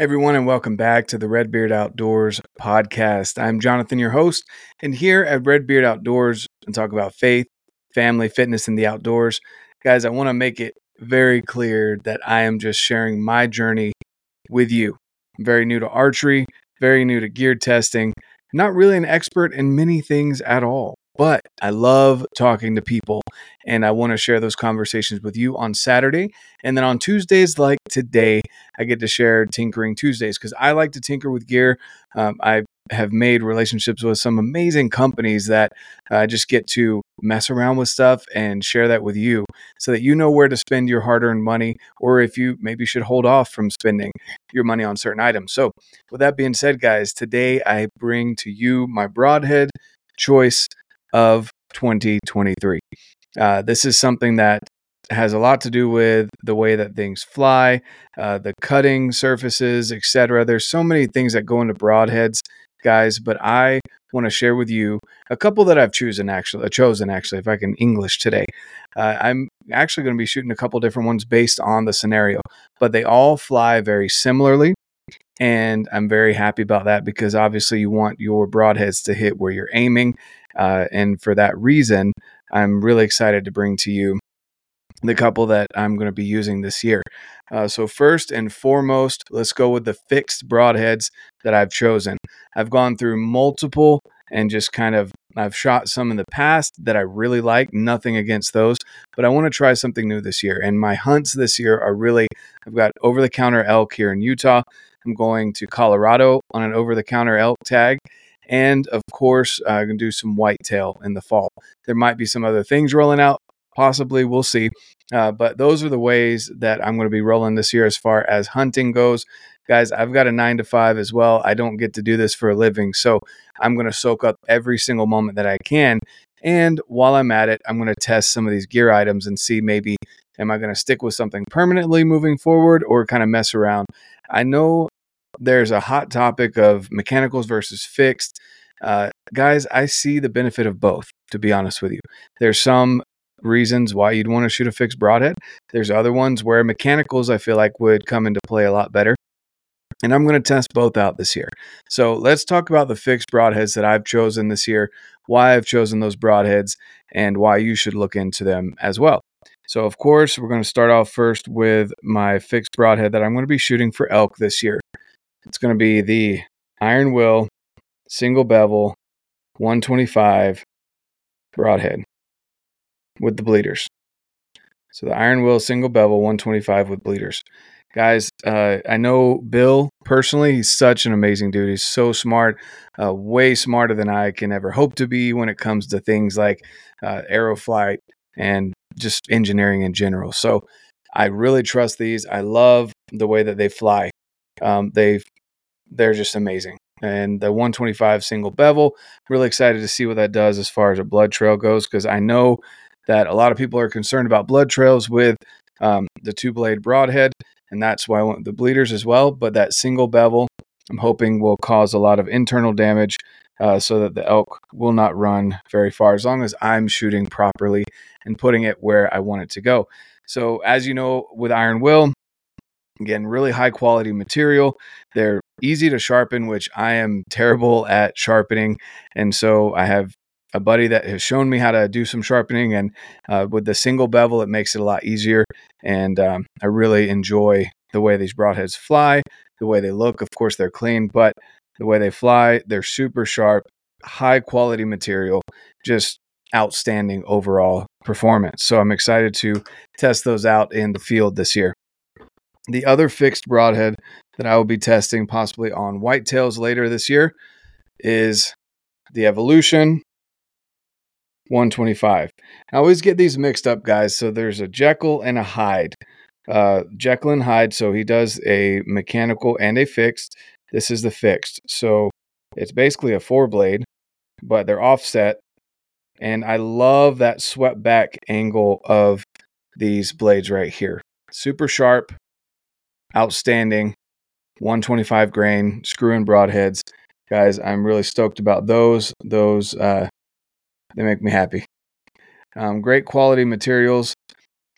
everyone, and welcome back to the Redbeard Outdoors podcast. I'm Jonathan, your host, and here at Redbeard Outdoors and talk about faith, family, fitness, and the outdoors. Guys, I want to make it very clear that I am just sharing my journey with you. I'm very new to archery, very new to gear testing, not really an expert in many things at all. But I love talking to people and I want to share those conversations with you on Saturday. And then on Tuesdays, like today, I get to share Tinkering Tuesdays because I like to tinker with gear. Um, I have made relationships with some amazing companies that I uh, just get to mess around with stuff and share that with you so that you know where to spend your hard earned money or if you maybe should hold off from spending your money on certain items. So, with that being said, guys, today I bring to you my broadhead choice of 2023. Uh, this is something that has a lot to do with the way that things fly, uh, the cutting surfaces, etc. There's so many things that go into broadheads, guys, but I want to share with you a couple that I've chosen actually, uh, chosen actually, if I can English today. Uh, I'm actually going to be shooting a couple different ones based on the scenario, but they all fly very similarly. And I'm very happy about that because obviously you want your broadheads to hit where you're aiming. Uh, and for that reason, I'm really excited to bring to you the couple that I'm going to be using this year. Uh, so, first and foremost, let's go with the fixed broadheads that I've chosen. I've gone through multiple and just kind of I've shot some in the past that I really like, nothing against those, but I want to try something new this year. And my hunts this year are really I've got over the counter elk here in Utah. I'm going to Colorado on an over the counter elk tag and of course, going to do some whitetail in the fall. There might be some other things rolling out, possibly, we'll see. Uh, but those are the ways that I'm going to be rolling this year as far as hunting goes. Guys, I've got a nine to five as well. I don't get to do this for a living. So I'm going to soak up every single moment that I can. And while I'm at it, I'm going to test some of these gear items and see maybe am I going to stick with something permanently moving forward or kind of mess around. I know there's a hot topic of mechanicals versus fixed. Uh, guys, I see the benefit of both, to be honest with you. There's some reasons why you'd want to shoot a fixed broadhead. There's other ones where mechanicals I feel like would come into play a lot better. And I'm going to test both out this year. So let's talk about the fixed broadheads that I've chosen this year, why I've chosen those broadheads, and why you should look into them as well. So, of course, we're going to start off first with my fixed broadhead that I'm going to be shooting for elk this year. It's going to be the Iron Will single bevel 125 broadhead with the bleeders. So the Iron Will single bevel 125 with bleeders. Guys, uh, I know Bill personally. He's such an amazing dude. He's so smart, uh, way smarter than I can ever hope to be when it comes to things like uh, aeroflight and just engineering in general. So I really trust these. I love the way that they fly. Um, they they're just amazing. And the 125 single bevel, really excited to see what that does as far as a blood trail goes, because I know that a lot of people are concerned about blood trails with um, the two blade broadhead, and that's why I want the bleeders as well. But that single bevel, I'm hoping will cause a lot of internal damage uh, so that the elk will not run very far as long as I'm shooting properly and putting it where I want it to go. So, as you know, with Iron Will, Again, really high quality material. They're easy to sharpen, which I am terrible at sharpening. And so I have a buddy that has shown me how to do some sharpening. And uh, with the single bevel, it makes it a lot easier. And um, I really enjoy the way these broadheads fly, the way they look. Of course, they're clean, but the way they fly, they're super sharp, high quality material, just outstanding overall performance. So I'm excited to test those out in the field this year. The other fixed broadhead that I will be testing possibly on whitetails later this year is the Evolution 125. I always get these mixed up, guys. So there's a Jekyll and a Hyde. Uh, Jekyll and Hyde. So he does a mechanical and a fixed. This is the fixed. So it's basically a four blade, but they're offset. And I love that swept back angle of these blades right here. Super sharp, outstanding 125 grain screw in broadheads. Guys, I'm really stoked about those. Those uh, they make me happy. Um, great quality materials.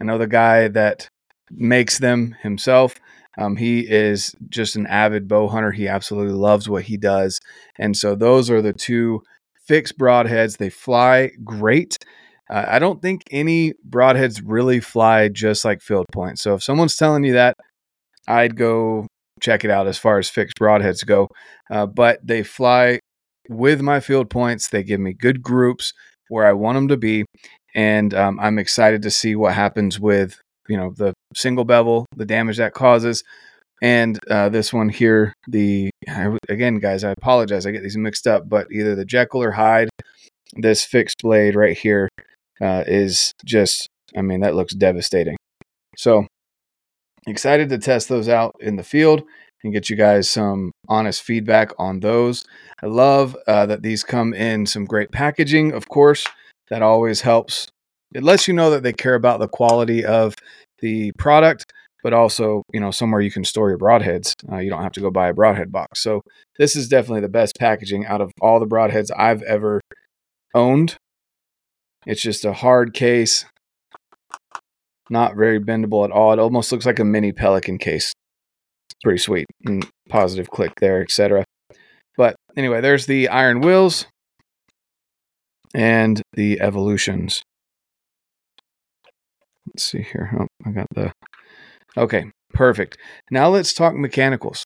I know the guy that makes them himself. Um, he is just an avid bow hunter. He absolutely loves what he does. And so those are the two fixed broadheads. They fly great. Uh, I don't think any broadheads really fly just like field point. So if someone's telling you that, I'd go check it out as far as fixed broadheads go. Uh, but they fly with my field points. They give me good groups where I want them to be, and um, I'm excited to see what happens with you know the single bevel, the damage that causes, and uh, this one here. The again, guys, I apologize. I get these mixed up, but either the Jekyll or Hyde. This fixed blade right here uh, is just. I mean, that looks devastating. So excited to test those out in the field and get you guys some honest feedback on those. I love uh, that these come in some great packaging, of course. That always helps. It lets you know that they care about the quality of the product, but also, you know, somewhere you can store your broadheads. Uh, you don't have to go buy a broadhead box. So, this is definitely the best packaging out of all the broadheads I've ever owned. It's just a hard case, not very bendable at all. It almost looks like a mini Pelican case It's pretty sweet and positive click there, etc. But anyway, there's the Iron Wills and the evolutions. Let's see here. Oh, I got the. Okay, perfect. Now let's talk mechanicals.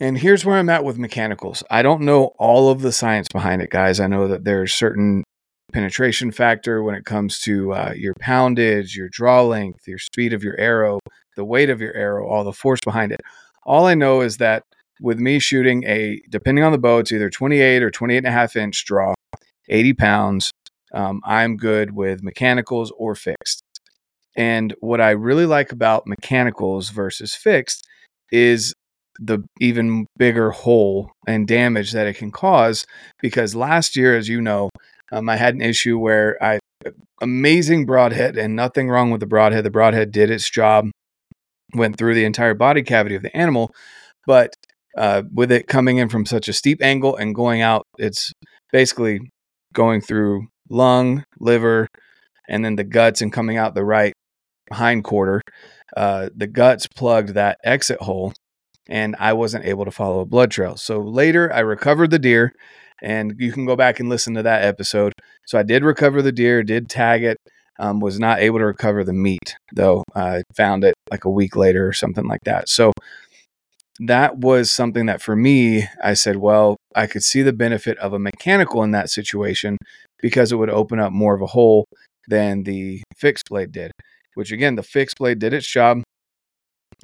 And here's where I'm at with mechanicals. I don't know all of the science behind it, guys. I know that there's certain penetration factor when it comes to uh, your poundage, your draw length, your speed of your arrow, the weight of your arrow, all the force behind it. All I know is that with me shooting a, depending on the bow, it's either 28 or 28 and a half inch draw, 80 pounds. Um, I'm good with mechanicals or fixed. And what I really like about mechanicals versus fixed is the even bigger hole and damage that it can cause. Because last year, as you know, um, I had an issue where I amazing broadhead and nothing wrong with the broadhead. The broadhead did its job, went through the entire body cavity of the animal, but uh, with it coming in from such a steep angle and going out, it's basically going through lung, liver, and then the guts and coming out the right hind quarter. Uh, the guts plugged that exit hole, and I wasn't able to follow a blood trail. So later, I recovered the deer and you can go back and listen to that episode. So I did recover the deer, did tag it, um, was not able to recover the meat though. I found it like a week later or something like that. So that was something that for me, I said, well, I could see the benefit of a mechanical in that situation because it would open up more of a hole than the fixed blade did. Which again, the fixed blade did its job,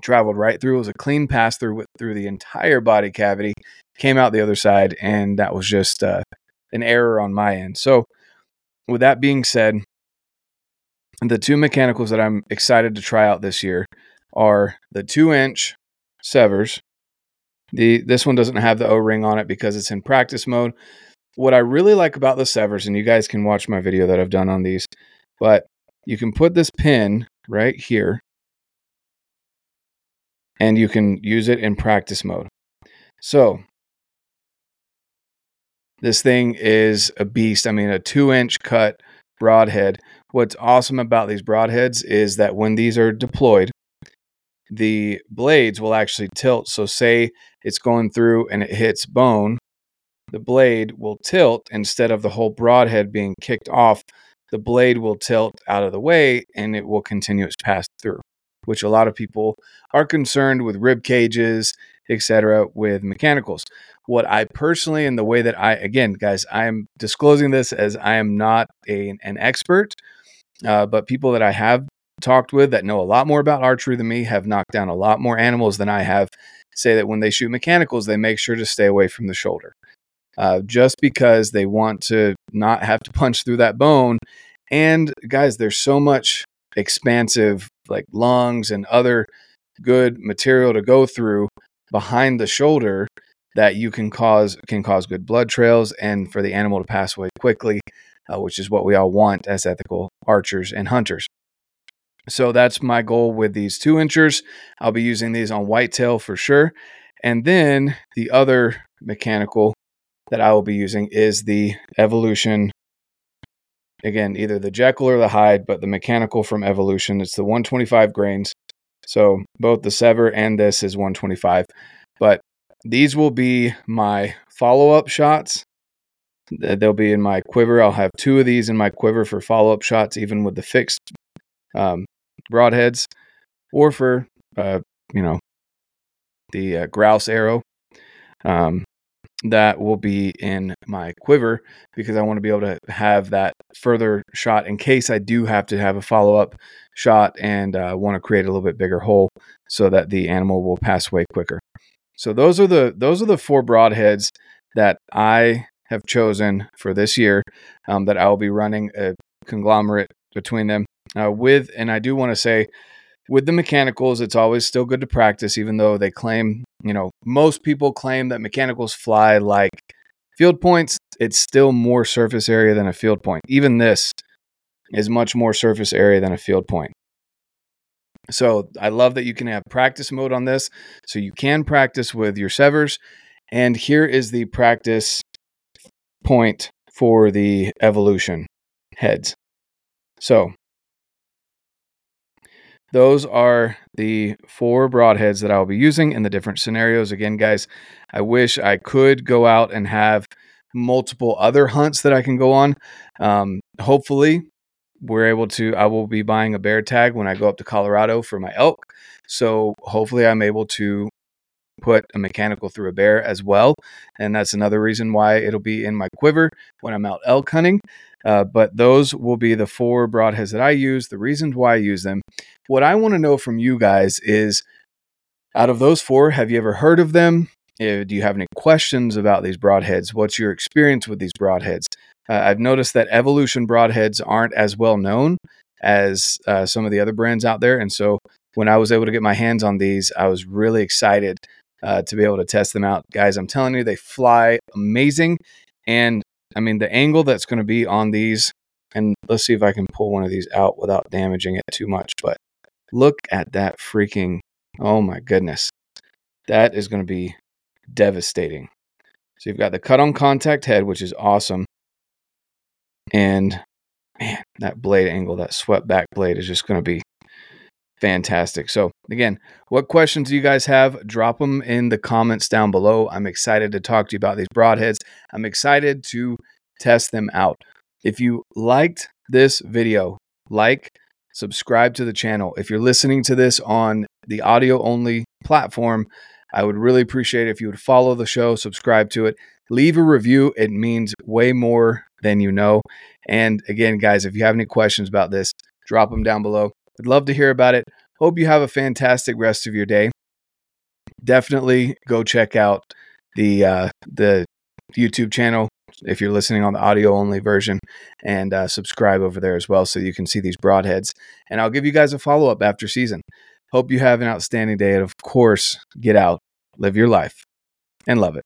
traveled right through. It was a clean pass through through the entire body cavity, came out the other side, and that was just uh, an error on my end. So, with that being said, the two mechanicals that I'm excited to try out this year are the two inch SEVRs. The this one doesn't have the O ring on it because it's in practice mode. What I really like about the SEVRs, and you guys can watch my video that I've done on these, but you can put this pin right here and you can use it in practice mode. So this thing is a beast. I mean, a two inch cut broadhead. What's awesome about these broadheads is that when these are deployed, the blades will actually tilt. So, say it's going through and it hits bone, the blade will tilt instead of the whole broadhead being kicked off. The blade will tilt out of the way and it will continue its pass through, which a lot of people are concerned with rib cages, etc., with mechanicals what I personally and the way that I again, guys, I am disclosing this as I am not a, an expert, uh, but people that I have talked with that know a lot more about archery than me have knocked down a lot more animals than I have. Say that when they shoot mechanicals, they make sure to stay away from the shoulder, uh, just because they want to not have to punch through that bone. And guys, there's so much expansive like lungs and other good material to go through behind the shoulder that you can cause can cause good blood trails and for the animal to pass away quickly, uh, which is what we all want as ethical archers and hunters. So that's my goal with these two inchers. I'll be using these on whitetail for sure. And then the other mechanical that I will be using is the Evolution. Again, either the Jekyll or the Hyde, but the mechanical from Evolution. It's the 125 grains. So both the SEVR and this is 125. But these will be my follow up shots. They'll be in my quiver. I'll have two of these in my quiver for follow up shots, even with the fixed um, broadheads, or for uh, you know the uh, grouse arrow. Um, that will be in my quiver because I want to be able to have that further shot in case I do have to have a follow up shot and uh, want to create a little bit bigger hole so that the animal will pass away quicker. So those are the those are the four broadheads that I have chosen for this year um, that I will be running a conglomerate between them uh, with. And I do want to say with the mechanicals, it's always still good to practice, even though they claim, you know, most people claim that mechanicals fly like field points. It's still more surface area than a field point. Even this is much more surface area than a field point. So I love that you can have practice mode on this. So you can practice with your SEVRs. And here is the practice point for the evolution heads. So those are the four broadheads that I'll be using in the different scenarios. Again, guys, I wish I could go out and have multiple other hunts that I can go on. Um, hopefully, we're able to. I will be buying a bear tag when I go up to Colorado for my elk. So hopefully, I'm able to put a mechanical through a bear as well. And that's another reason why it'll be in my quiver when I'm out elk hunting. Uh, but those will be the four broadheads that I use, the reasons why I use them. What I want to know from you guys is out of those four, have you ever heard of them? Uh, do you have any questions about these broadheads? What's your experience with these broadheads? Uh, I've noticed that Evolution broadheads aren't as well known as uh, some of the other brands out there. And so when I was able to get my hands on these, I was really excited uh, to be able to test them out. Guys, I'm telling you, they fly amazing. And I mean, the angle that's going to be on these, and let's see if I can pull one of these out without damaging it too much. But look at that freaking, oh my goodness. That is going to be devastating. So you've got the cut on contact head, which is awesome. And man, that blade angle, that swept back blade is just going to be fantastic. So, again, what questions do you guys have? Drop them in the comments down below. I'm excited to talk to you about these broadheads. I'm excited to test them out. If you liked this video, like, subscribe to the channel. If you're listening to this on the audio only platform, I would really appreciate if you would follow the show, subscribe to it, leave a review. It means way more than you know. And again, guys, if you have any questions about this, drop them down below. I'd love to hear about it. Hope you have a fantastic rest of your day. Definitely go check out the uh, the YouTube channel if you're listening on the audio only version and uh, subscribe over there as well so you can see these broadheads. And I'll give you guys a follow up after season. Hope you have an outstanding day. And of course, get out, live your life, and love it.